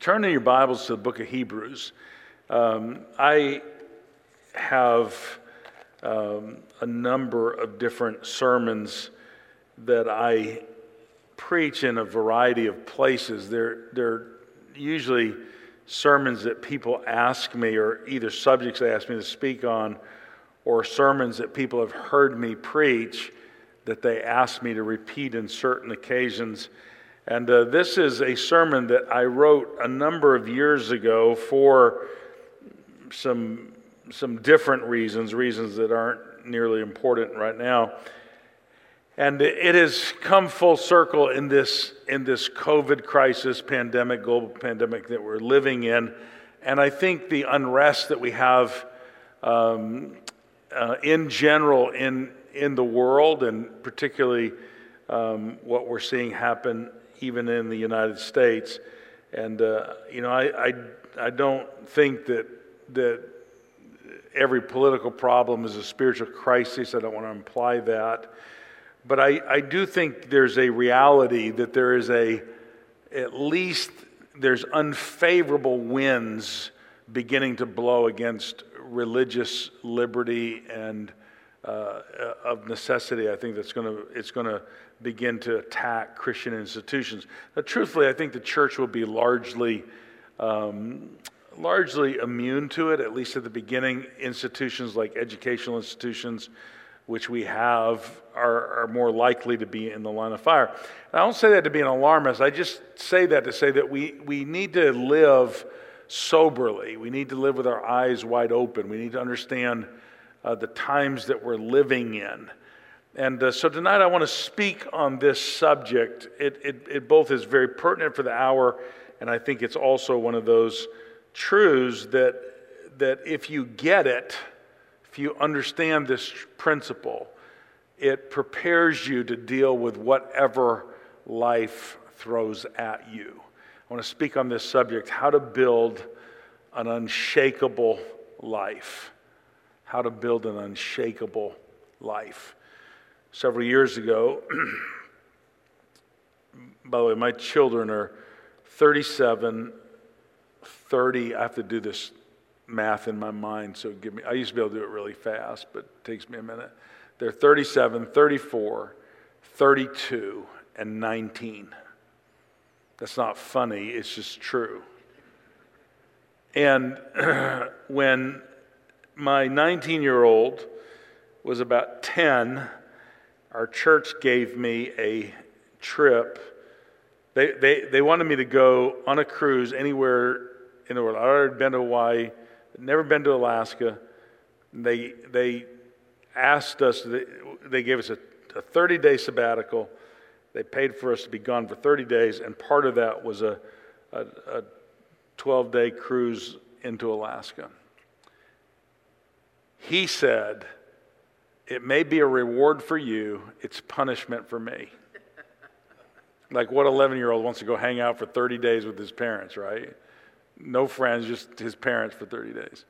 Turn in your Bibles to the book of Hebrews. Um, I have um, a number of different sermons that I preach in a variety of places. They're, they're usually sermons that people ask me, or either subjects they ask me to speak on, or sermons that people have heard me preach that they ask me to repeat in certain occasions. And uh, this is a sermon that I wrote a number of years ago for some, some different reasons, reasons that aren't nearly important right now. And it has come full circle in this, in this COVID crisis, pandemic, global pandemic that we're living in. And I think the unrest that we have um, uh, in general in, in the world, and particularly um, what we're seeing happen even in the United States. And, uh, you know, I, I, I don't think that, that every political problem is a spiritual crisis. I don't want to imply that. But I, I do think there's a reality that there is a, at least there's unfavorable winds beginning to blow against religious liberty and uh, of necessity. I think that's going to, it's going to begin to attack Christian institutions. Now, truthfully, I think the church will be largely, um, largely immune to it, at least at the beginning. Institutions like educational institutions, which we have, are, are more likely to be in the line of fire. And I don't say that to be an alarmist. I just say that to say that we, we need to live soberly. We need to live with our eyes wide open. We need to understand uh, the times that we're living in. And uh, so tonight I want to speak on this subject. It, it, it both is very pertinent for the hour, and I think it's also one of those truths that, that if you get it, if you understand this principle, it prepares you to deal with whatever life throws at you. I want to speak on this subject how to build an unshakable life. How to build an unshakable life several years ago. By the way, my children are 37, 30. I have to do this math in my mind, so give me, I used to be able to do it really fast, but it takes me a minute. They're 37, 34, 32, and 19. That's not funny, it's just true. And when my 19 year old was about 10, our church gave me a trip. They, they, they wanted me to go on a cruise anywhere in the world. I'd already been to Hawaii, never been to Alaska. They, they asked us, they, gave us a, a 30 day sabbatical. They paid for us to be gone for 30 days, and part of that was a, a, a 12 day cruise into Alaska. He said, it may be a reward for you, it's punishment for me. Like what 11 year old wants to go hang out for 30 days with his parents, right? No friends, just his parents for 30 days.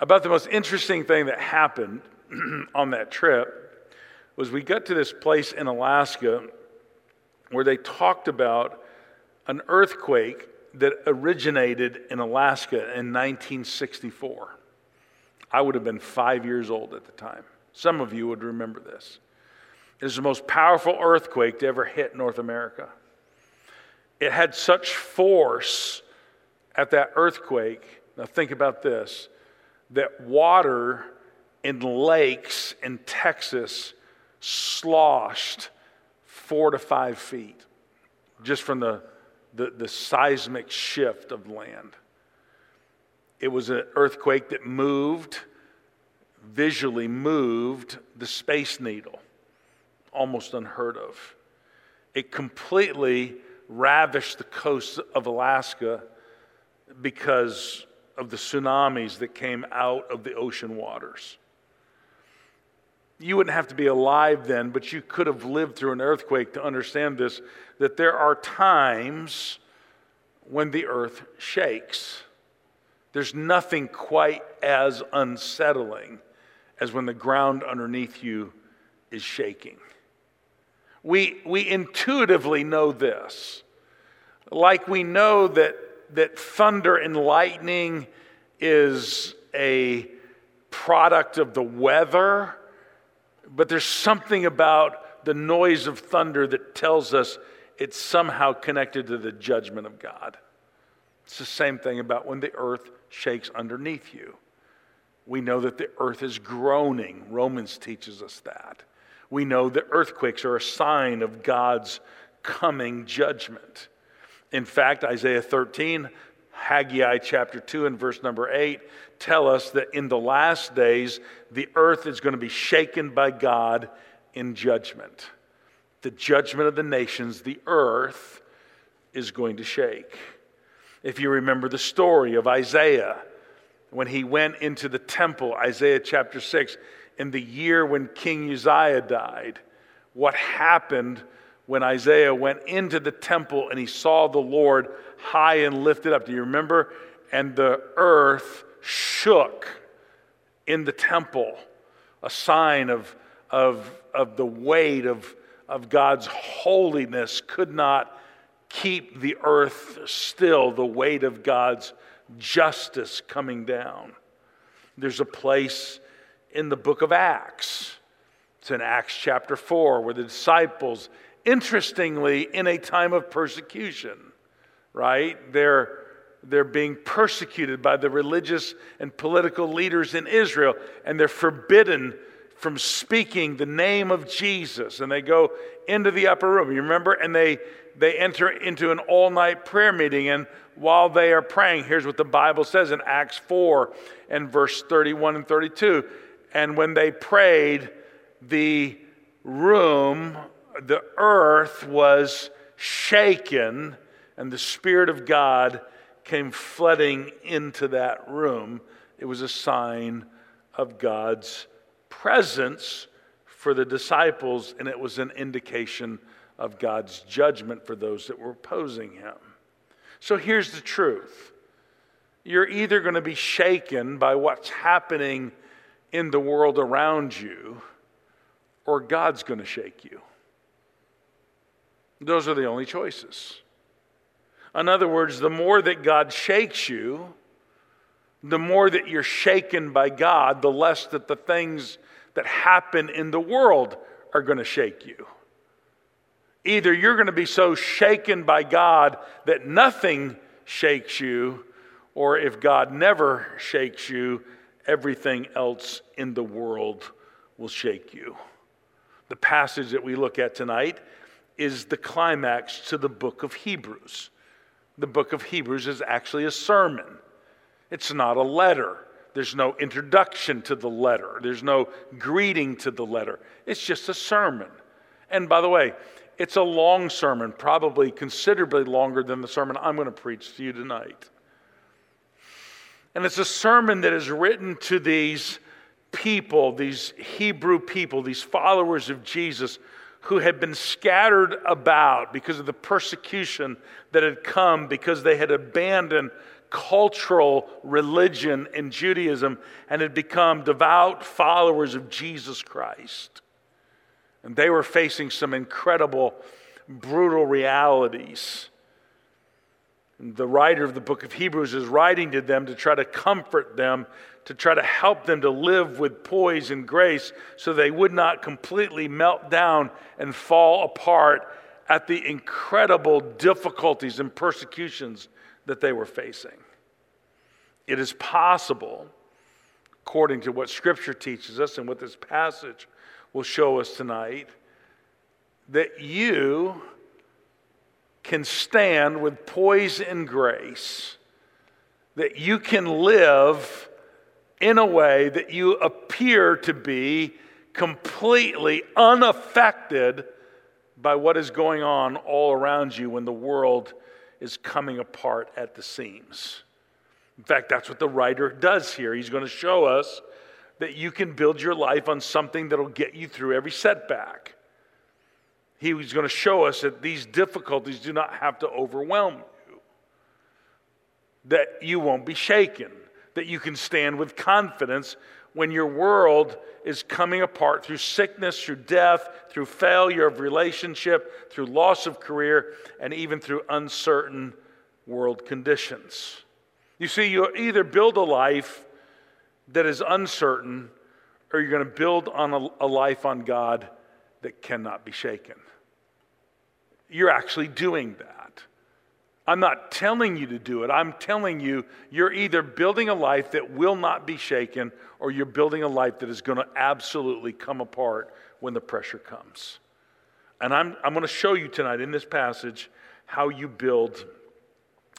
About the most interesting thing that happened on that trip was we got to this place in Alaska where they talked about an earthquake that originated in Alaska in 1964. I would have been five years old at the time. Some of you would remember this. It is the most powerful earthquake to ever hit North America. It had such force at that earthquake. Now, think about this that water in lakes in Texas sloshed four to five feet just from the, the, the seismic shift of land. It was an earthquake that moved visually moved the Space Needle, almost unheard of. It completely ravished the coast of Alaska because of the tsunamis that came out of the ocean waters. You wouldn't have to be alive then, but you could have lived through an earthquake to understand this that there are times when the earth shakes. There's nothing quite as unsettling as when the ground underneath you is shaking. We, we intuitively know this. Like we know that that thunder and lightning is a product of the weather, but there's something about the noise of thunder that tells us it's somehow connected to the judgment of God. It's the same thing about when the earth shakes underneath you. We know that the earth is groaning. Romans teaches us that. We know that earthquakes are a sign of God's coming judgment. In fact, Isaiah 13, Haggai chapter 2 and verse number 8 tell us that in the last days, the earth is going to be shaken by God in judgment. The judgment of the nations, the earth is going to shake. If you remember the story of Isaiah, when he went into the temple, Isaiah chapter 6, in the year when King Uzziah died, what happened when Isaiah went into the temple and he saw the Lord high and lifted up. Do you remember? And the earth shook in the temple, a sign of, of, of the weight of, of God's holiness could not keep the earth still, the weight of God's justice coming down. There's a place in the book of Acts. It's in Acts chapter 4 where the disciples, interestingly, in a time of persecution, right? They're, they're being persecuted by the religious and political leaders in Israel, and they're forbidden from speaking the name of Jesus. And they go into the upper room. You remember? And they, they enter into an all night prayer meeting. And while they are praying, here's what the Bible says in Acts 4 and verse 31 and 32. And when they prayed, the room, the earth was shaken, and the Spirit of God came flooding into that room. It was a sign of God's presence for the disciples, and it was an indication of God's judgment for those that were opposing him. So here's the truth you're either going to be shaken by what's happening in the world around you, or God's going to shake you. Those are the only choices. In other words, the more that God shakes you, the more that you're shaken by God, the less that the things that happen in the world are going to shake you. Either you're going to be so shaken by God that nothing shakes you, or if God never shakes you, everything else in the world will shake you. The passage that we look at tonight is the climax to the book of Hebrews. The book of Hebrews is actually a sermon, it's not a letter. There's no introduction to the letter. There's no greeting to the letter. It's just a sermon. And by the way, it's a long sermon, probably considerably longer than the sermon I'm going to preach to you tonight. And it's a sermon that is written to these people, these Hebrew people, these followers of Jesus who had been scattered about because of the persecution that had come because they had abandoned cultural religion in Judaism and had become devout followers of Jesus Christ. And they were facing some incredible, brutal realities. The writer of the book of Hebrews is writing to them to try to comfort them, to try to help them to live with poise and grace so they would not completely melt down and fall apart at the incredible difficulties and persecutions that they were facing. It is possible, according to what Scripture teaches us and what this passage will show us tonight, that you can stand with poise and grace, that you can live in a way that you appear to be completely unaffected by what is going on all around you when the world is coming apart at the seams. In fact, that's what the writer does here. He's going to show us that you can build your life on something that'll get you through every setback. He was going to show us that these difficulties do not have to overwhelm you, that you won't be shaken, that you can stand with confidence when your world is coming apart through sickness, through death, through failure of relationship, through loss of career, and even through uncertain world conditions. You see, you either build a life that is uncertain or you're going to build on a, a life on God that cannot be shaken. You're actually doing that. I'm not telling you to do it. I'm telling you, you're either building a life that will not be shaken or you're building a life that is going to absolutely come apart when the pressure comes. And I'm, I'm going to show you tonight in this passage how you build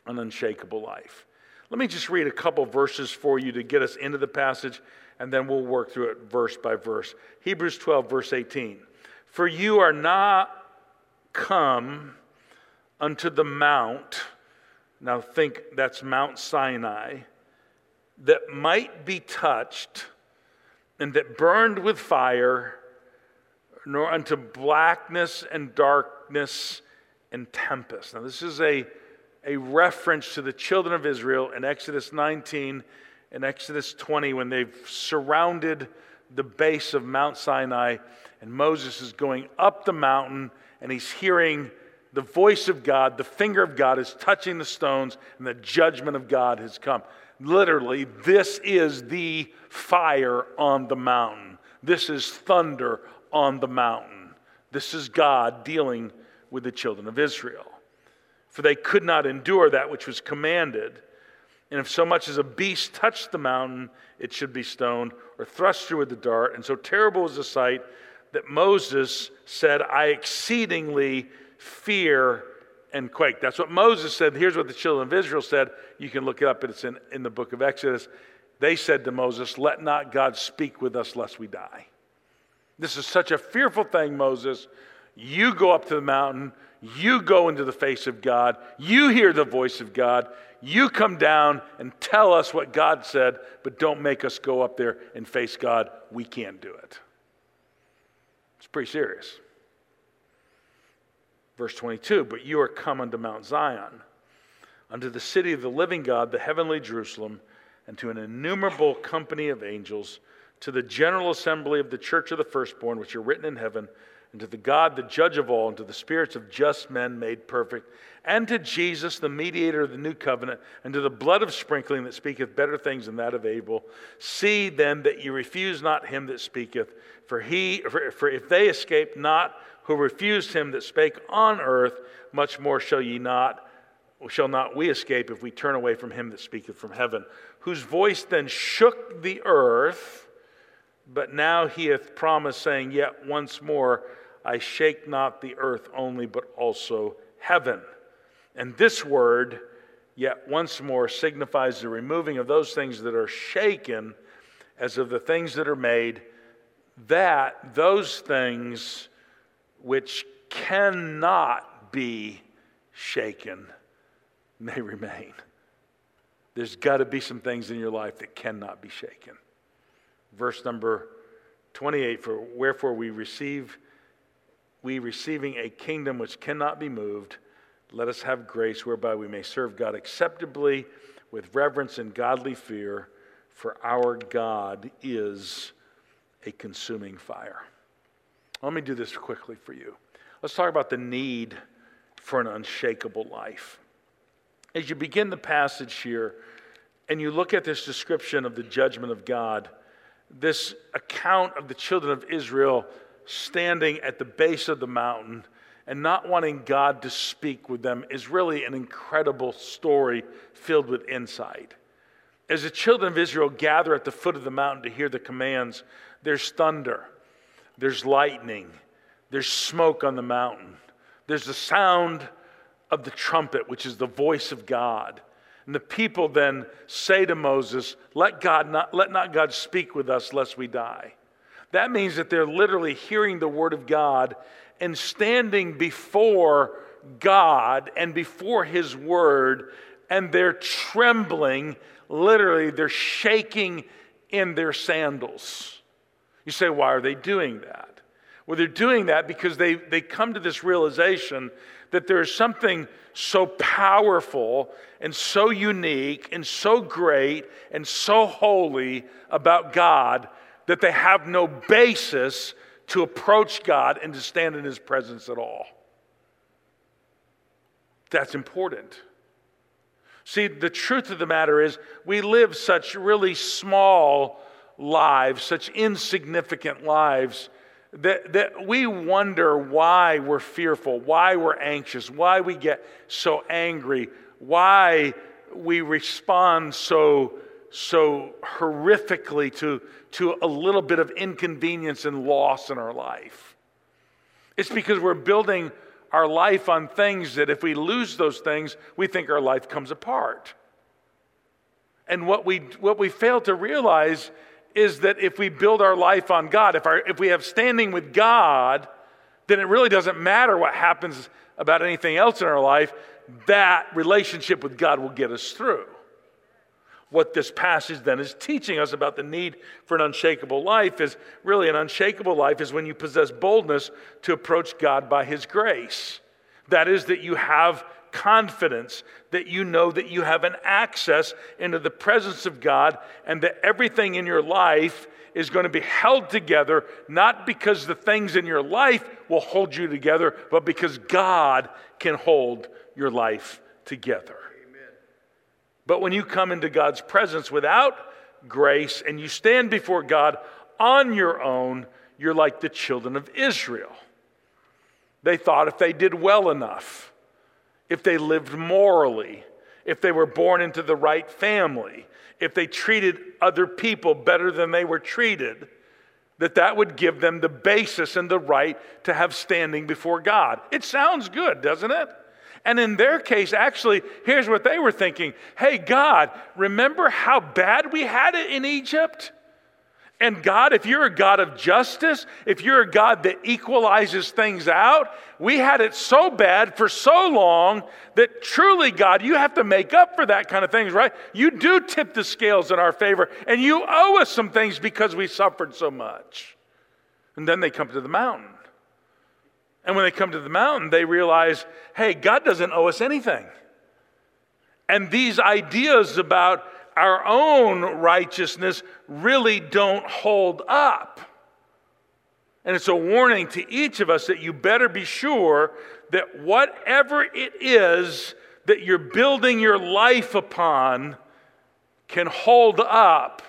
an unshakable life. Let me just read a couple verses for you to get us into the passage, and then we'll work through it verse by verse. Hebrews 12, verse 18. For you are not come unto the mount, now think that's Mount Sinai, that might be touched and that burned with fire, nor unto blackness and darkness and tempest. Now, this is a, a reference to the children of Israel in Exodus 19 and Exodus 20 when they've surrounded the base of Mount Sinai, and Moses is going up the mountain and he's hearing the voice of God, the finger of God is touching the stones, and the judgment of God has come. Literally, this is the fire on the mountain. This is thunder on the mountain. This is God dealing with the children of Israel. For they could not endure that which was commanded. And if so much as a beast touched the mountain, it should be stoned or thrust through with the dart. And so terrible was the sight that Moses said, I exceedingly fear, and quake. That's what Moses said. Here's what the children of Israel said. You can look it up, it's in, in the book of Exodus. They said to Moses, Let not God speak with us lest we die. This is such a fearful thing, Moses. You go up to the mountain, you go into the face of God, you hear the voice of God, you come down and tell us what God said, but don't make us go up there and face God. We can't do it. It's pretty serious. Verse 22 But you are come unto Mount Zion, unto the city of the living God, the heavenly Jerusalem, and to an innumerable company of angels, to the general assembly of the church of the firstborn, which are written in heaven, and to the God, the judge of all, and to the spirits of just men made perfect, and to Jesus, the mediator of the new covenant, and to the blood of sprinkling that speaketh better things than that of Abel. See then that ye refuse not him that speaketh, for he for, for if they escape not who refused him that spake on earth, much more shall ye not, shall not we escape if we turn away from him that speaketh from heaven, whose voice then shook the earth, but now he hath promised, saying, Yet once more I shake not the earth only, but also heaven. And this word, yet once more, signifies the removing of those things that are shaken as of the things that are made, that those things which cannot be shaken may remain. There's got to be some things in your life that cannot be shaken. Verse number 28 For wherefore we receive, we receiving a kingdom which cannot be moved, let us have grace whereby we may serve God acceptably with reverence and godly fear, for our God is a consuming fire. Let me do this quickly for you. Let's talk about the need for an unshakable life. As you begin the passage here and you look at this description of the judgment of God, this account of the children of Israel standing at the base of the mountain and not wanting God to speak with them is really an incredible story filled with insight. As the children of Israel gather at the foot of the mountain to hear the commands, there's thunder there's lightning, there's smoke on the mountain, there's the sound of the trumpet, which is the voice of God. And the people then say to Moses, let, God not, let not God speak with us lest we die. That means that they're literally hearing the word of God and standing before God and before his word, and they're trembling. Literally, they're shaking in their sandals. You say, why are they doing that? Well, they're doing that because they, they come to this realization that there's something so powerful and so unique and so great and so holy about God that they have no basis to approach God and to stand in His presence at all. That's important. See, the truth of the matter is, we live such really small lives, such insignificant lives, that, that we wonder why we're fearful, why we're anxious, why we get so angry, why we respond so, so horrifically to, to a little bit of inconvenience and loss in our life. It's because we're building our life on things that if we lose those things, we think our life comes apart. And what we, what we fail to realize is that if we build our life on God, if, our, if we have standing with God, then it really doesn't matter what happens about anything else in our life. That relationship with God will get us through. What this passage then is teaching us about the need for an unshakable life is really an unshakable life is when you possess boldness to approach God by His grace. That is, that you have confidence, that you know that you have an access into the presence of God, and that everything in your life is going to be held together, not because the things in your life will hold you together, but because God can hold your life together. But when you come into God's presence without grace and you stand before God on your own, you're like the children of Israel. They thought if they did well enough, if they lived morally, if they were born into the right family, if they treated other people better than they were treated, that that would give them the basis and the right to have standing before God. It sounds good, doesn't it? And in their case, actually, here's what they were thinking Hey, God, remember how bad we had it in Egypt? And God, if you're a God of justice, if you're a God that equalizes things out, we had it so bad for so long that truly, God, you have to make up for that kind of things, right? You do tip the scales in our favor, and you owe us some things because we suffered so much. And then they come to the mountain. And when they come to the mountain, they realize, hey, God doesn't owe us anything. And these ideas about our own righteousness really don't hold up. And it's a warning to each of us that you better be sure that whatever it is that you're building your life upon can hold up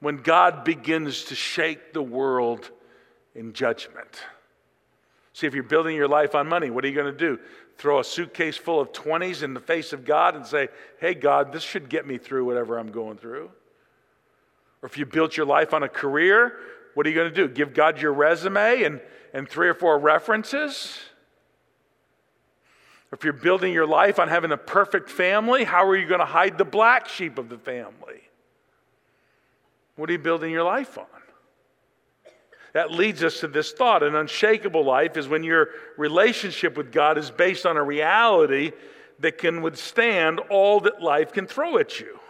when God begins to shake the world in judgment. See, if you're building your life on money, what are you going to do? Throw a suitcase full of 20s in the face of God and say, hey, God, this should get me through whatever I'm going through? Or if you built your life on a career, what are you going to do? Give God your resume and, and three or four references? If you're building your life on having a perfect family, how are you going to hide the black sheep of the family? What are you building your life on? That leads us to this thought an unshakable life is when your relationship with God is based on a reality that can withstand all that life can throw at you.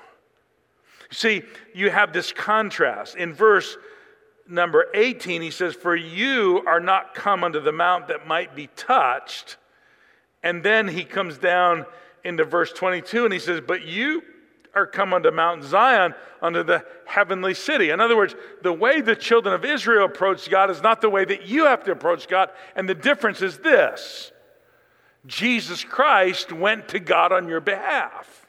See, you have this contrast. In verse number 18, he says, For you are not come unto the mount that might be touched. And then he comes down into verse 22 and he says, But you come unto Mount Zion, unto the heavenly city. In other words, the way the children of Israel approached God is not the way that you have to approach God. And the difference is this Jesus Christ went to God on your behalf.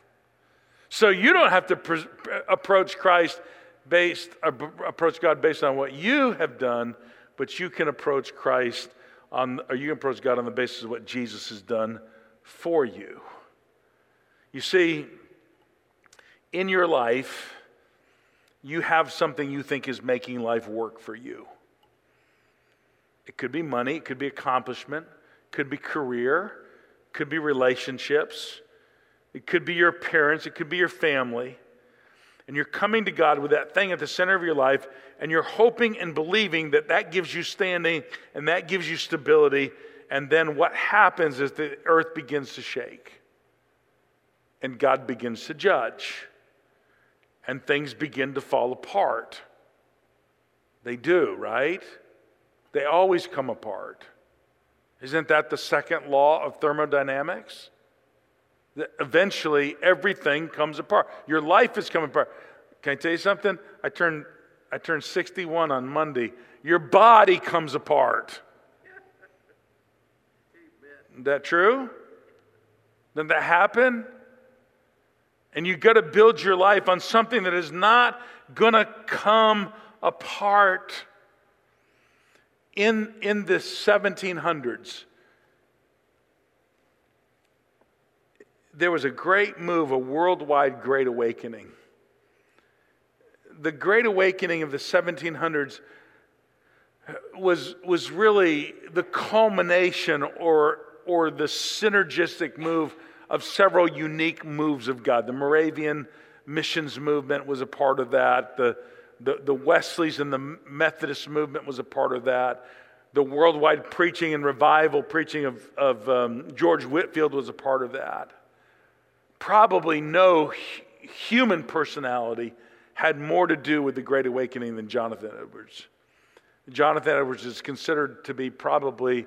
So you don't have to pre- approach Christ based, uh, approach God based on what you have done, but you can approach Christ on, or you can approach God on the basis of what Jesus has done for you. You see, in your life, you have something you think is making life work for you. It could be money, it could be accomplishment, could be career, could be relationships, it could be your parents, it could be your family. And you're coming to God with that thing at the center of your life, and you're hoping and believing that that gives you standing and that gives you stability. And then what happens is the earth begins to shake, and God begins to judge and things begin to fall apart. They do, right? They always come apart. Isn't that the second law of thermodynamics? That eventually everything comes apart. Your life is coming apart. Can I tell you something? I turned, I turned 61 on Monday. Your body comes apart. Isn't that true? Did that happen? And you've got to build your life on something that is not going to come apart. In, in the 1700s, there was a great move, a worldwide great awakening. The great awakening of the 1700s was, was really the culmination or, or the synergistic move of several unique moves of God. The Moravian missions movement was a part of that. The, the, the Wesleys and the Methodist movement was a part of that. The worldwide preaching and revival preaching of, of um, George Whitefield was a part of that. Probably no human personality had more to do with the Great Awakening than Jonathan Edwards. Jonathan Edwards is considered to be probably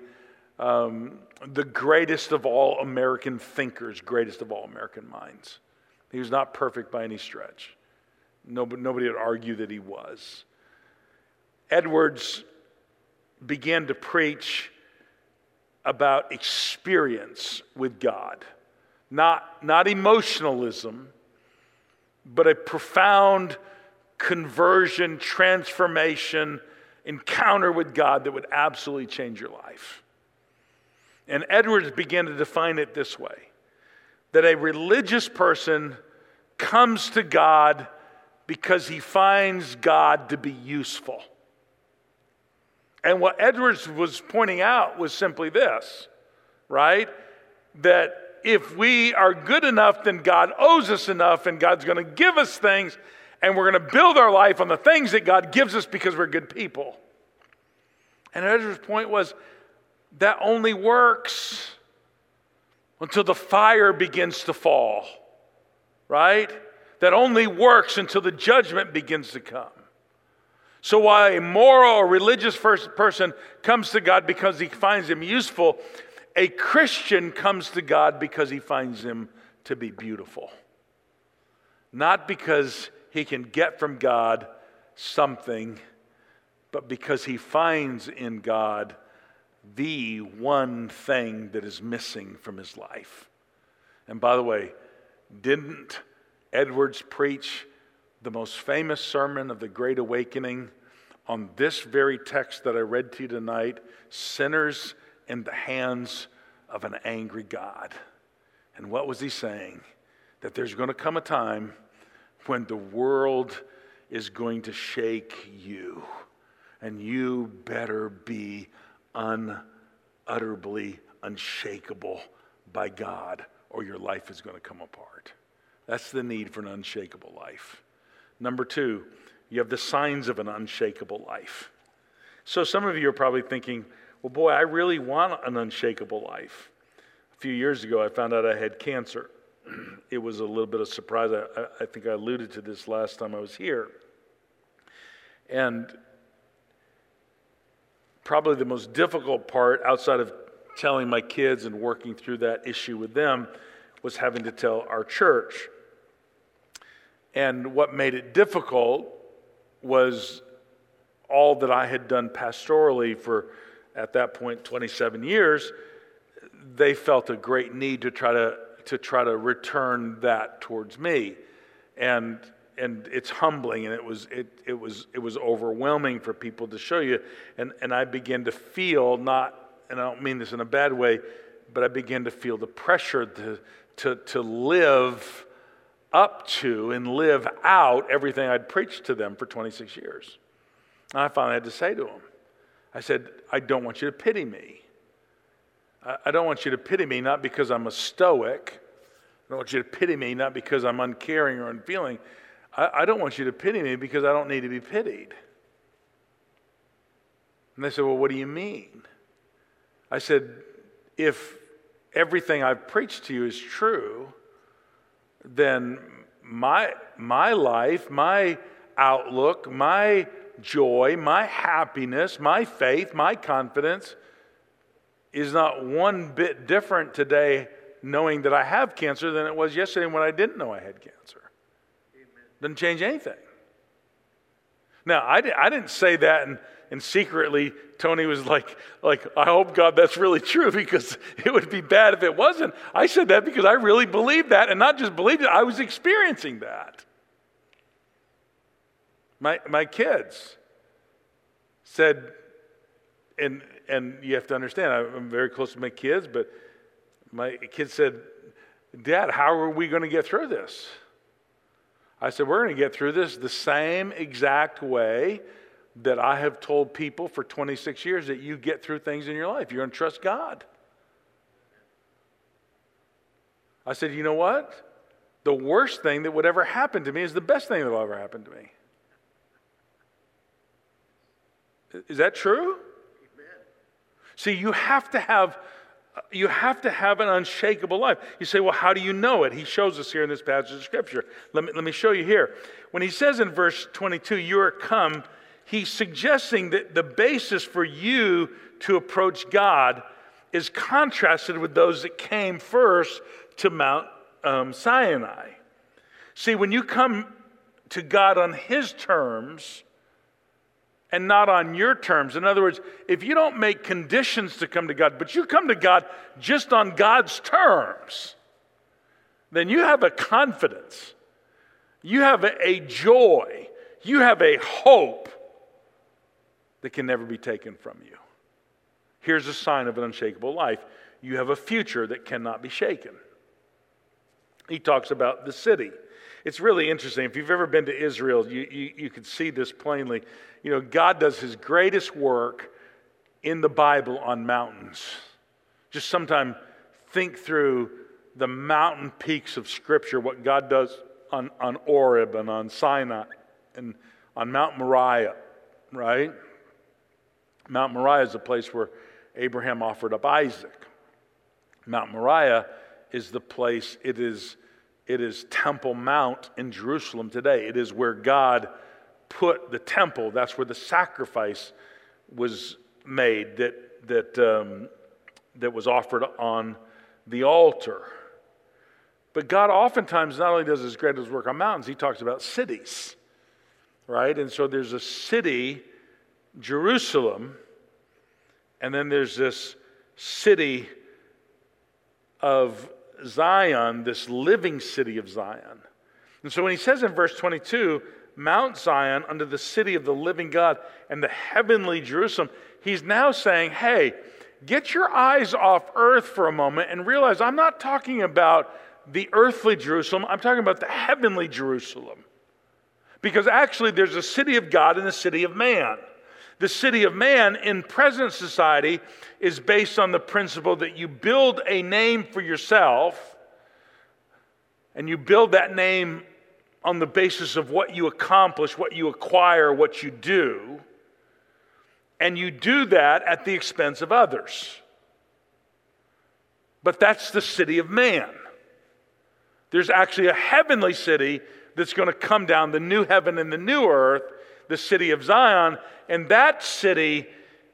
um, the greatest of all American thinkers, greatest of all American minds. He was not perfect by any stretch. Nobody, nobody would argue that he was. Edwards began to preach about experience with God, not, not emotionalism, but a profound conversion, transformation, encounter with God that would absolutely change your life. And Edwards began to define it this way that a religious person comes to God because he finds God to be useful. And what Edwards was pointing out was simply this, right? That if we are good enough, then God owes us enough, and God's going to give us things, and we're going to build our life on the things that God gives us because we're good people. And Ezra's point was that only works until the fire begins to fall, right? That only works until the judgment begins to come. So, while a moral or religious person comes to God because he finds him useful, a Christian comes to God because he finds him to be beautiful. Not because he can get from God something, but because he finds in God the one thing that is missing from his life. And by the way, didn't Edwards preach the most famous sermon of the Great Awakening on this very text that I read to you tonight sinners in the hands of an angry God? And what was he saying? That there's going to come a time when the world is going to shake you, and you better be unutterably unshakable by God, or your life is going to come apart. That's the need for an unshakable life. Number two, you have the signs of an unshakable life. So some of you are probably thinking, well, boy, I really want an unshakable life. A few years ago, I found out I had cancer. it was a little bit of surprise. I, I think I alluded to this last time I was here. And probably the most difficult part outside of telling my kids and working through that issue with them was having to tell our church. And what made it difficult was all that I had done pastorally for, at that point, 27 years. They felt a great need to try to, to try to return that towards me. And and it's humbling and it was it, it was it was overwhelming for people to show you and and I began to feel not and I don't mean this in a bad way but I began to feel the pressure to to to live up to and live out everything I'd preached to them for 26 years. And I finally had to say to them, I said, I don't want you to pity me. I, I don't want you to pity me not because I'm a stoic. I don't want you to pity me not because I'm uncaring or unfeeling. I, I don't want you to pity me because I don't need to be pitied. And they said, Well, what do you mean? I said, If everything I've preached to you is true, then my, my life, my outlook, my joy, my happiness, my faith, my confidence is not one bit different today knowing that I have cancer than it was yesterday when I didn't know I had cancer. Doesn't change anything. Now, I, I didn't say that and, and secretly Tony was like, like, I hope God that's really true because it would be bad if it wasn't. I said that because I really believed that and not just believed it, I was experiencing that. My, my kids said, and, and you have to understand, I'm very close to my kids, but my kids said, Dad, how are we going to get through this? I said, We're going to get through this the same exact way that I have told people for 26 years that you get through things in your life. You're going to trust God. I said, You know what? The worst thing that would ever happen to me is the best thing that will ever happen to me. Is that true? Amen. See, you have to have you have to have an unshakable life. You say, well, how do you know it? He shows us here in this passage of Scripture. Let me, let me show you here. When he says in verse 22, you are come, he's suggesting that the basis for you to approach God is contrasted with those that came first to Mount um, Sinai. See, when you come to God on his terms, and not on your terms. In other words, if you don't make conditions to come to God, but you come to God just on God's terms, then you have a confidence, you have a, joy, you have a hope that can never be taken from you. Here's a sign of an unshakable life you have a future that cannot be shaken. He talks about the city. It's really interesting. If you've ever been to Israel, you, you, you can see this plainly. You know, God does his greatest work in the Bible on mountains. Just sometime think through the mountain peaks of Scripture, what God does on, on Horeb and on Sinai and on Mount Moriah, right? Mount Moriah is the place where Abraham offered up Isaac. Mount Moriah is the place, it is, it is Temple Mount in Jerusalem today. It is where God put the temple, that's where the sacrifice was made that, that, um, that was offered on the altar. But God oftentimes not only does his greatest work on mountains, he talks about cities, right? And so there's a city, Jerusalem, and then there's this city of Zion, this living city of Zion. And so when he says in verse 22, Mount Zion under the city of the living God and the heavenly Jerusalem, he's now saying, hey, get your eyes off earth for a moment and realize I'm not talking about the earthly Jerusalem, I'm talking about the heavenly Jerusalem. Because actually, there's a city of God and a city of man. The city of man in present society is based on the principle that you build a name for yourself and you build that name on the basis of what you accomplish, what you acquire, what you do, and you do that at the expense of others. But that's the city of man. There's actually a heavenly city that's going to come down, the new heaven and the new earth, the city of Zion, and that city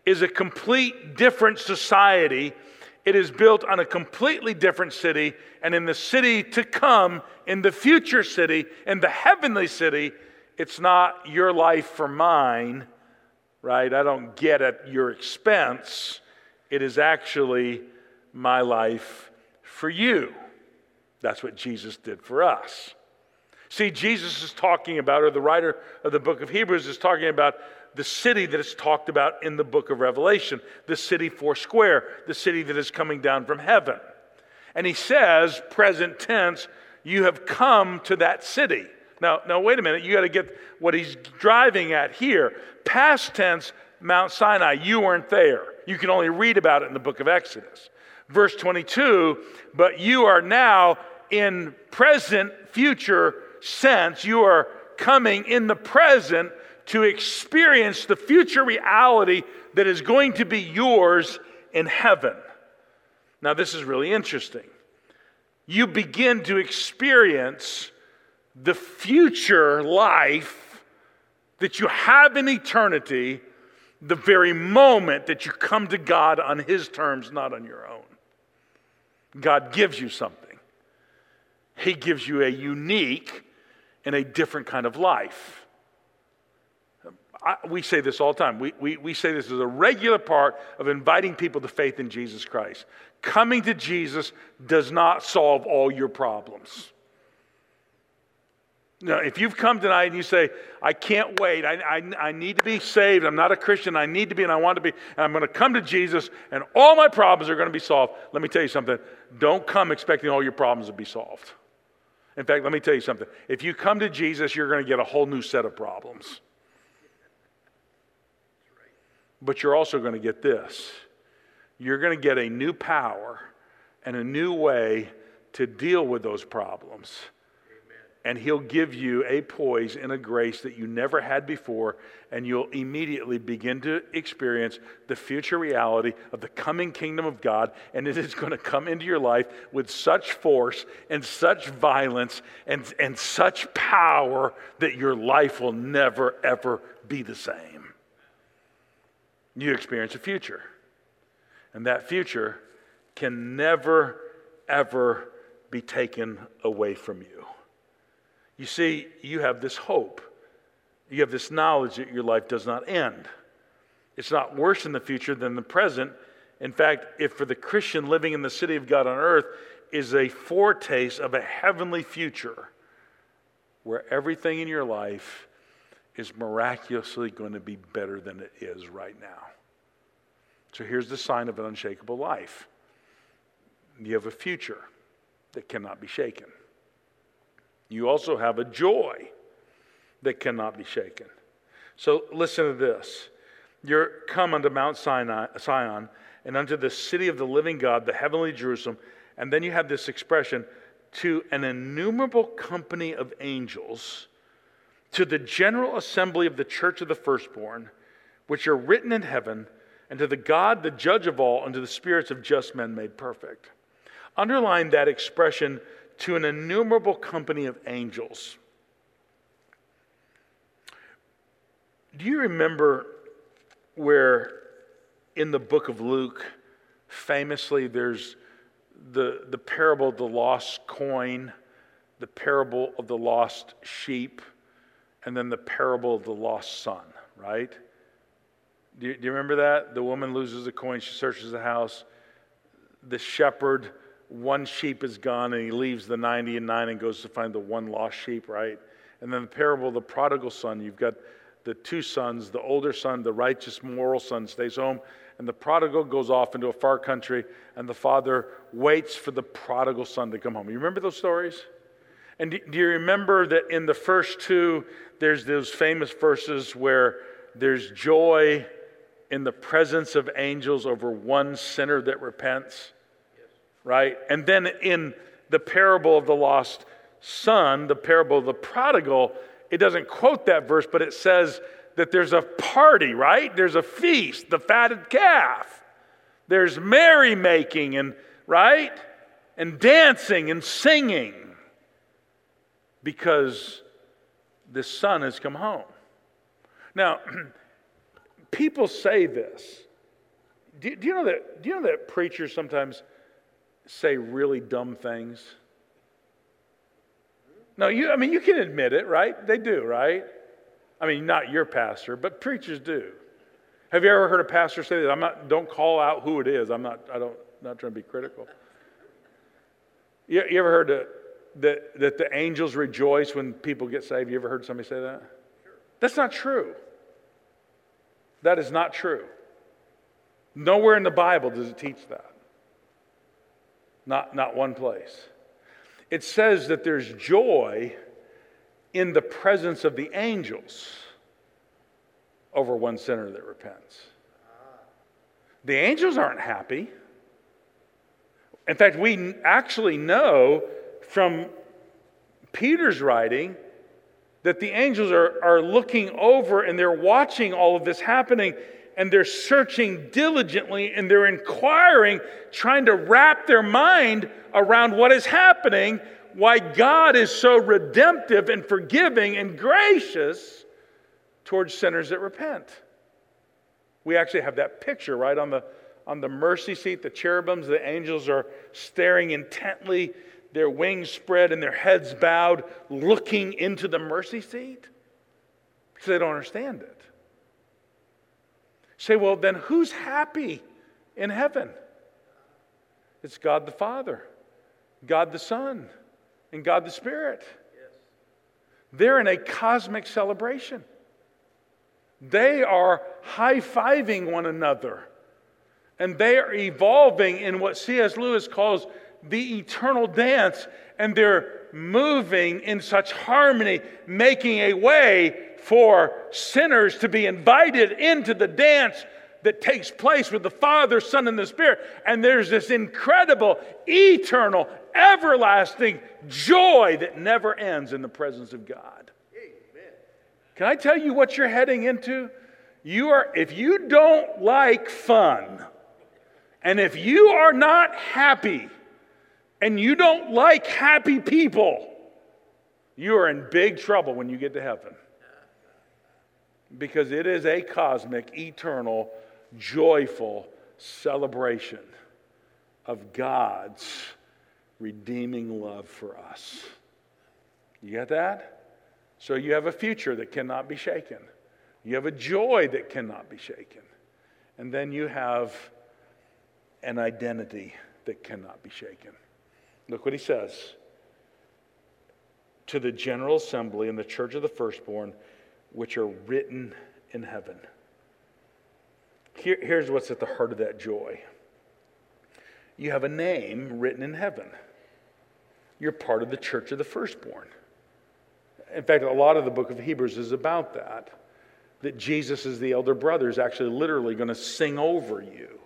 is a complete different society it is built on a completely different city, and in the city to come, in the future city, in the heavenly city, it's not your life for mine, right? I don't get at your expense. It is actually my life for you. That's what Jesus did for us. See, Jesus is talking about, or the writer of the book of Hebrews is talking about the city that is talked about in the book of Revelation, the city four square, the city that is coming down from heaven. And he says, present tense, you have come to that city. Now, now wait a minute, you got to get what he's driving at here. Past tense, Mount Sinai, you weren't there. You can only read about it in the book of Exodus. Verse 22, but you are now in present, future sense, you are coming in the present to experience the future reality that is going to be yours in heaven. Now, this is really interesting. You begin to experience the future life that you have in eternity the very moment that you come to God on His terms, not on your own. God gives you something, He gives you a unique and a different kind of life. I, we say this all the time. We, we, we say this is a regular part of inviting people to faith in Jesus Christ. Coming to Jesus does not solve all your problems. Now, if you've come tonight and you say, I can't wait, I, I, I, need to be saved, I'm not a Christian, I need to be, and I want to be, and I'm going to come to Jesus, and all my problems are going to be solved, let me tell you something. Don't come expecting all your problems to be solved. In fact, let me tell you something. If you come to Jesus, you're going to get a whole new set of problems. But you're also going to get this you're going to get a new power and a new way to deal with those problems and He'll give you a poise and a grace that you never had before, and you'll immediately begin to experience the future reality of the coming kingdom of God, and it is going to come into your life with such force and such violence and, and such power that your life will never, ever be the same. You experience a future, and that future can never, ever be taken away from you. You see, you have this hope. You have this knowledge that your life does not end. It's not worse in the future than the present. In fact, if for the Christian living in the city of God on earth is a foretaste of a heavenly future where everything in your life is miraculously going to be better than it is right now. So here's the sign of an unshakable life you have a future that cannot be shaken. You also have a joy that cannot be shaken. So listen to this. You're come unto Mount Sinai, Sion and unto the city of the living God, the heavenly Jerusalem. And then you have this expression to an innumerable company of angels, to the general assembly of the church of the firstborn, which are written in heaven, and to the God, the judge of all, and to the spirits of just men made perfect. Underline that expression to an innumerable company of angels. Do you remember where in the book of Luke, famously, there's the, the parable of the lost coin, the parable of the lost sheep, and then the parable of the lost son, right? Do you, do you remember that? The woman loses a coin, she searches the house. The shepherd one sheep is gone and he leaves the 90 and 9 and goes to find the one lost sheep, right? And then the parable of the prodigal son, you've got the two sons, the older son, the righteous, moral son stays home, and the prodigal goes off into a far country, and the father waits for the prodigal son to come home. You remember those stories? And do you remember that in the first two, there's those famous verses where there's joy in the presence of angels over one sinner that repents? Right? And then in the parable of the lost son, the parable of the prodigal, it doesn't quote that verse, but it says that there's a party, right? There's a feast, the fatted calf. There's merrymaking and right? And dancing and singing because the son has come home. Now, people say this. Do, do, you know that, do you know that preachers sometimes say really dumb things? No, you, I mean, you can admit it, right? They do, right? I mean, not your pastor, but preachers do. Have you ever heard a pastor say that? I'm not, don't call out who it is. I'm not, I don't, not trying to be critical. You, you ever heard that, that, that the angels rejoice when people get saved? You ever heard somebody say that? That's not true. That is not true. Nowhere in the Bible does it teach that. Not, not one place. It says that there's joy in the presence of the angels over one sinner that repents. The angels aren't happy. In fact, we actually know from Peter's writing that the angels are, are looking over and they're watching all of this happening and they're searching diligently and they're inquiring, trying to wrap their mind around what is happening, why God is so redemptive and forgiving and gracious towards sinners that repent. We actually have that picture right on the, on the mercy seat. The cherubims, the angels are staring intently, their wings spread and their heads bowed, looking into the mercy seat because they don't understand it. Say, well, then who's happy in heaven? It's God the Father, God the Son, and God the Spirit. They're in a cosmic celebration. They are high fiving one another. And they are evolving in what C.S. Lewis calls the eternal dance. And they're moving in such harmony, making a way for sinners to be invited into the dance that takes place with the Father, Son, and the Spirit. And there's this incredible, eternal, everlasting joy that never ends in the presence of God. Amen. Can I tell you what you're heading into? You are, if you don't like fun, and if you are not happy, and you don't like happy people, you are in big trouble when you get to heaven. Because it is a cosmic, eternal, joyful celebration of God's redeeming love for us. You get that? So you have a future that cannot be shaken. You have a joy that cannot be shaken. And then you have an identity that cannot be shaken. Look what he says. To the general assembly and the church of the firstborn, which are written in heaven. Here, here's what's at the heart of that joy you have a name written in heaven. You're part of the church of the firstborn. In fact, a lot of the book of Hebrews is about that. That Jesus, as the elder brother, is actually literally going to sing over you.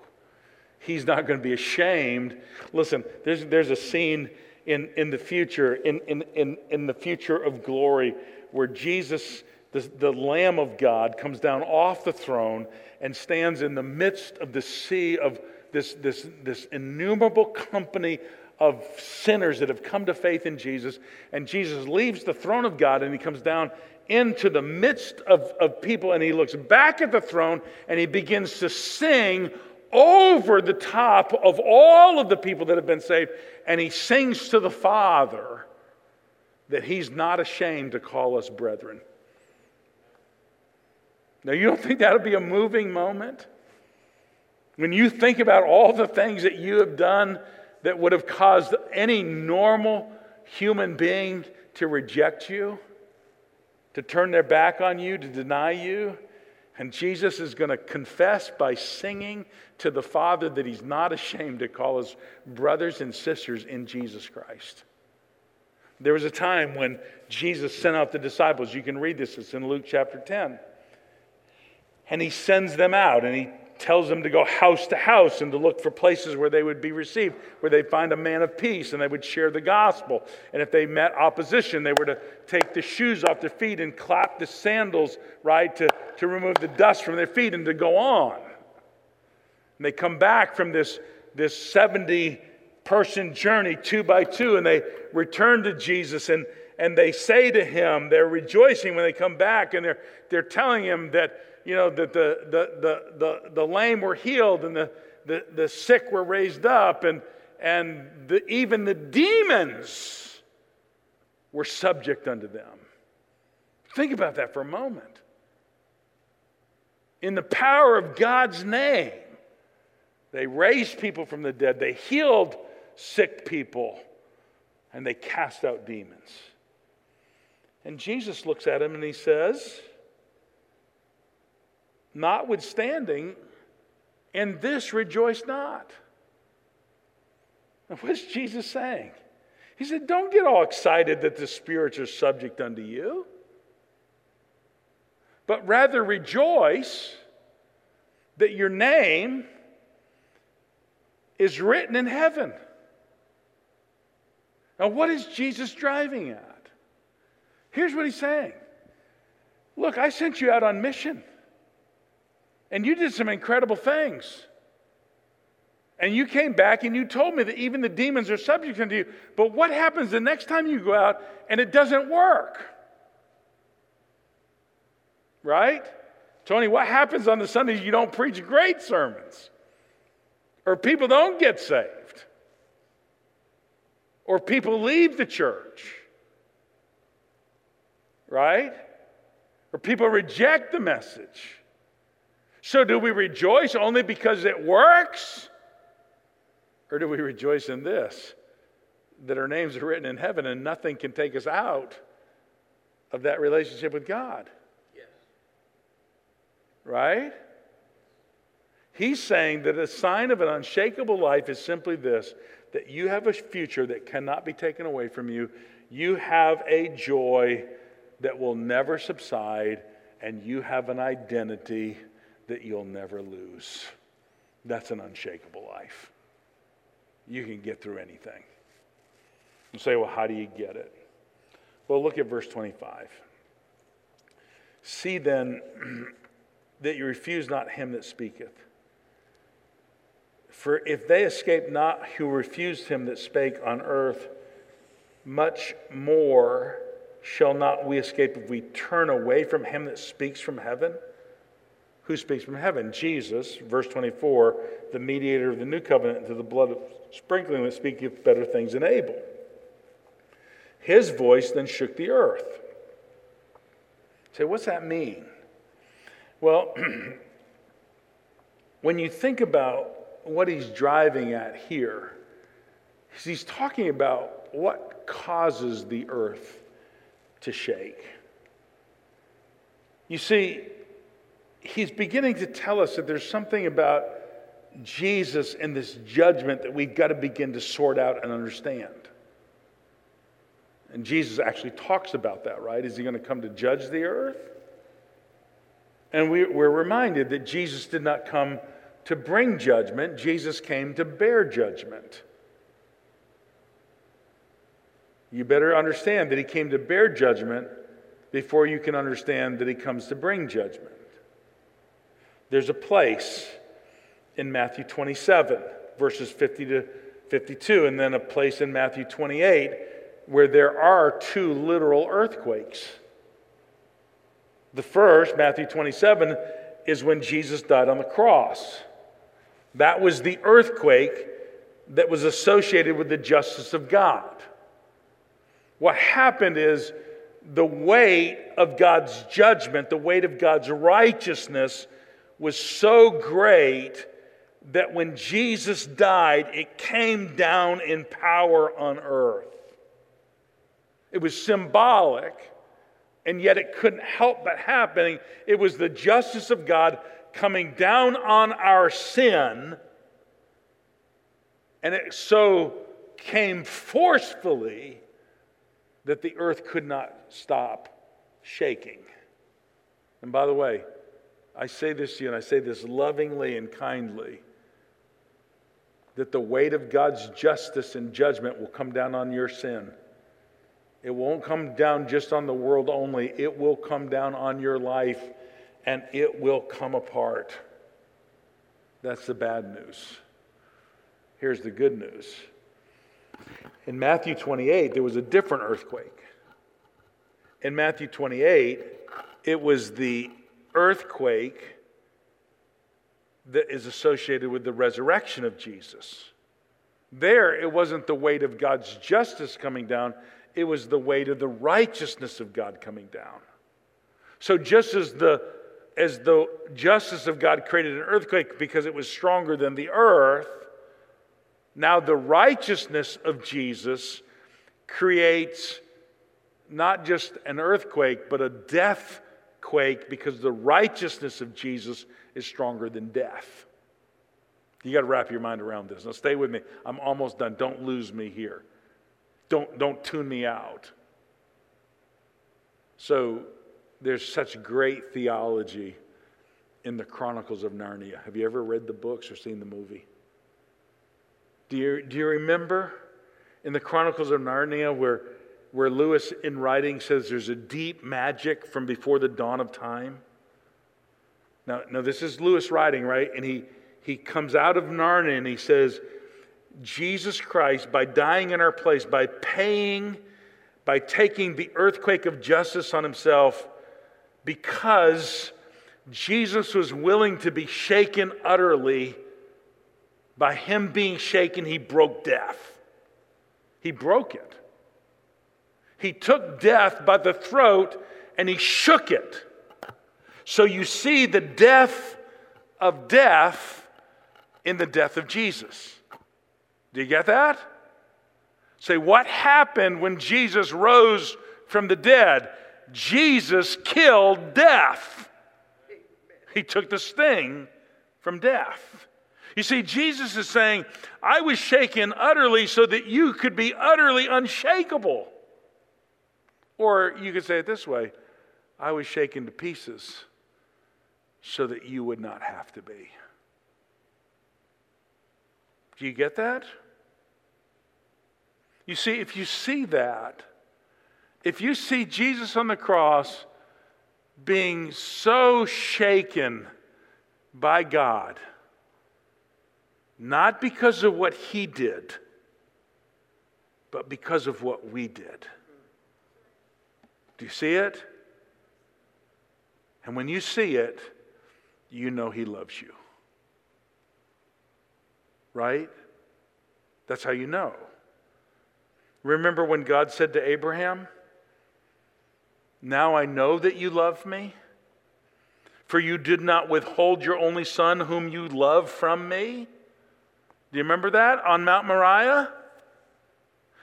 He's not going to be ashamed. Listen, there's, there's a scene in, in the future, in, in, in, in the future of glory, where Jesus, the, the Lamb of God, comes down off the throne and stands in the midst of the sea of this, this, this innumerable company of sinners that have come to faith in Jesus. And Jesus leaves the throne of God and he comes down into the midst of, of people and he looks back at the throne and he begins to sing over the top of all of the people that have been saved. And he sings to the Father that he's not ashamed to call us brethren. Now, you don't think that'll be a moving moment? When you think about all the things that you have done that would have caused any normal human being to reject you, to turn their back on you, to deny you, and Jesus is going to confess by singing to the Father that he's not ashamed to call his brothers and sisters in Jesus Christ. There was a time when Jesus sent out the disciples. You can read this, it's in Luke chapter 10. And he sends them out and he tells them to go house to house and to look for places where they would be received, where they'd find a man of peace and they would share the gospel. And if they met opposition, they were to take the shoes off their feet and clap the sandals, right, to, to remove the dust from their feet and to go on. And they come back from this, this 70 person journey, two by two, and they return to Jesus and, and they say to him, they're rejoicing when they come back, and they're, they're telling him that you know, that the, the, the, the, the lame were healed and the, the, the sick were raised up, and, and the, even the demons were subject unto them. Think about that for a moment. In the power of God's name, they raised people from the dead, they healed sick people, and they cast out demons. And Jesus looks at him and he says, Notwithstanding, and this rejoice not. Now, what's Jesus saying? He said, Don't get all excited that the spirits are subject unto you, but rather rejoice that your name is written in heaven. Now, what is Jesus driving at? Here's what he's saying Look, I sent you out on mission. And you did some incredible things. And you came back and you told me that even the demons are subject unto you. But what happens the next time you go out and it doesn't work? Right? Tony, what happens on the Sundays you don't preach great sermons? Or people don't get saved? Or people leave the church? Right? Or people reject the message? So, do we rejoice only because it works? Or do we rejoice in this? That our names are written in heaven and nothing can take us out of that relationship with God. Yes. Right? He's saying that a sign of an unshakable life is simply this that you have a future that cannot be taken away from you. You have a joy that will never subside, and you have an identity that you'll never lose. That's an unshakable life. You can get through anything. You say, well, how do you get it? Well, look at verse 25. See then that you refuse not him that speaketh. For if they escape not who refused him that spake on earth, much more shall not we escape if we turn away from him that speaks from heaven? Who speaks from heaven? Jesus, verse 24, the mediator of the new covenant, to the blood of sprinkling that speaketh better things than Abel. His voice then shook the earth. Say, what's that mean? Well, when you think about what he's driving at here, he's talking about what causes the earth to shake. You see, he's beginning to tell us that there's something about Jesus and this judgment that we've got to begin to sort out and understand. And Jesus actually talks about that, right? Is he going to come to judge the earth? And we, are reminded that Jesus did not come to bring judgment, Jesus came to bear judgment. You better understand that he came to bear judgment before you can understand that he comes to bring judgment. There's a place in Matthew 27, verses 50 to 52, and then a place in Matthew 28 where there are two literal earthquakes. The first, Matthew 27, is when Jesus died on the cross. That was the earthquake that was associated with the justice of God. What happened is the weight of God's judgment, the weight of God's righteousness was so great that when Jesus died, it came down in power on earth. It was symbolic, and yet it couldn't help but happening. It was the justice of God coming down on our sin, and it so came forcefully that the earth could not stop shaking. And by the way, I say this to you, and I say this lovingly and kindly that the weight of God's justice and judgment will come down on your sin. It won't come down just on the world only, it will come down on your life and it will come apart. That's the bad news. Here's the good news. In Matthew 28, there was a different earthquake. In Matthew 28, it was the earthquake that is associated with the resurrection of Jesus. There, it wasn't the weight of God's justice coming down, it was the weight of the righteousness of God coming down. So, just as the as the justice of God created an earthquake because it was stronger than the earth, now the righteousness of Jesus creates not just an earthquake, but a death quake because the righteousness of Jesus is stronger than death. You got to wrap your mind around this. Now, stay with me. I'm almost done. Don't lose me here. Don't, don't tune me out. So, there's such great theology in the Chronicles of Narnia. Have you ever read the books or seen the movie? Do you, do you remember in the Chronicles of Narnia where, where Lewis, in writing, says there's a deep magic from before the dawn of time? Now, now this is Lewis writing, right? And he, he comes out of Narnia and he says, Jesus Christ, by dying in our place, by paying, by taking the earthquake of justice on himself, because Jesus was willing to be shaken utterly. By him being shaken, he broke death. He broke it. He took death by the throat and he shook it. So you see the death of death in the death of Jesus. Do you get that? Say, what happened when Jesus rose from the dead? Jesus killed death. He took the sting from death. You see, Jesus is saying, I was shaken utterly so that you could be utterly unshakable. Or you could say it this way I was shaken to pieces so that you would not have to be. Do you get that? You see, if you see that, if you see Jesus on the cross being so shaken by God, not because of what he did, but because of what we did. Do you see it? And when you see it, you know he loves you. Right? That's how you know. Remember when God said to Abraham, Now I know that you love me, for you did not withhold your only son, whom you love, from me? Do you remember that on Mount Moriah?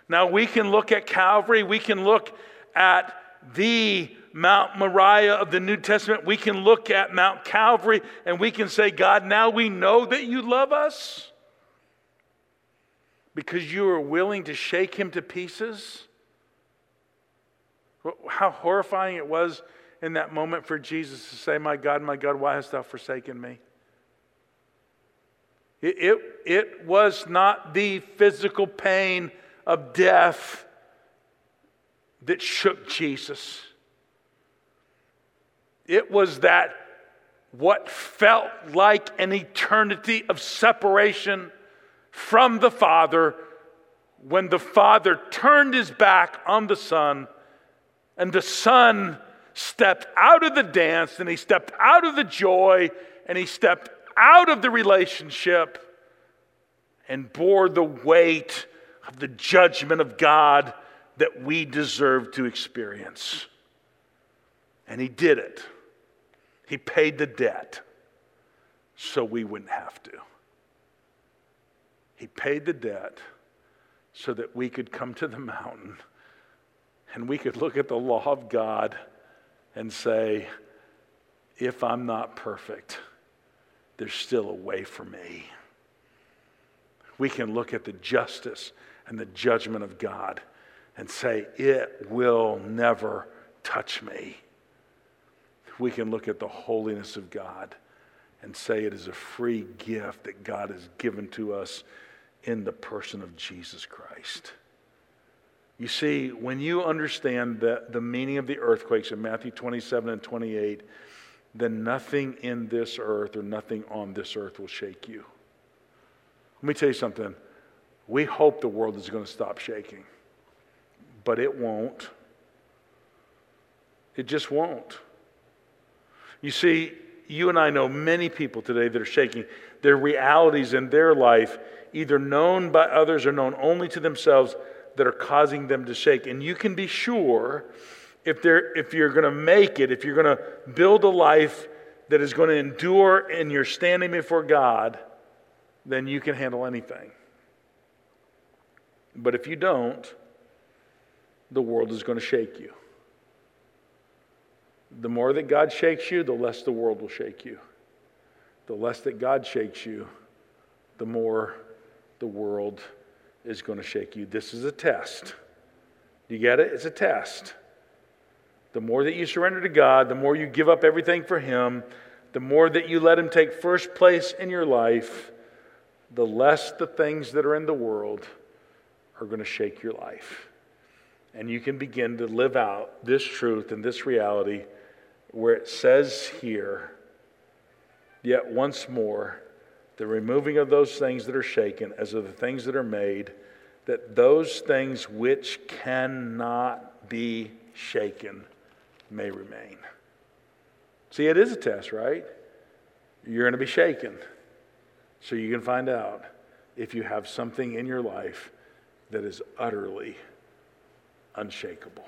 Now we can look at Calvary, we can look at the Mount Moriah of the New Testament, we can look at Mount Calvary and we can say, God, now we know that you love us because you are willing to shake him to pieces. How horrifying it was in that moment for Jesus to say, My God, my God, why hast thou forsaken me? It, it, it was not the physical pain of death that shook Jesus. It was that what felt like an eternity of separation from the Father when the Father turned his back on the Son and the Son stepped out of the dance and he stepped out of the joy and he stepped out of the relationship and bore the weight of the judgment of God that we deserve to experience. And he did it. He paid the debt so we wouldn't have to. He paid the debt so that we could come to the mountain and we could look at the law of God and say, if I'm not perfect, there's still a way for me. We can look at the justice and the judgment of God and say, it will never touch me we can look at the holiness of God and say it is a free gift that God has given to us in the person of Jesus Christ. You see, when you understand the, the meaning of the earthquakes in Matthew 27 and 28, then nothing in this earth or nothing on this earth will shake you. Let me tell you something. We hope the world is going to stop shaking, but it won't. It just won't. You see, you and I know many people today that are shaking their realities in their life, either known by others or known only to themselves, that are causing them to shake. And you can be sure if, they're, if you're going to make it, if you're going to build a life that is going to endure and you're standing before God, then you can handle anything. But if you don't, the world is going to shake you. The more that God shakes you, the less the world will shake you. The less that God shakes you, the more the world is going to shake you. This is a test. You get it? It's a test. The more that you surrender to God, the more you give up everything for Him, the more that you let Him take first place in your life, the less the things that are in the world are going to shake your life. And you can begin to live out this truth and this reality where it says here, yet once more, the removing of those things that are shaken as of the things that are made, that those things which cannot be shaken may remain. See, it is a test, right? You're going to be shaken. So you can find out if you have something in your life that is utterly unshakable.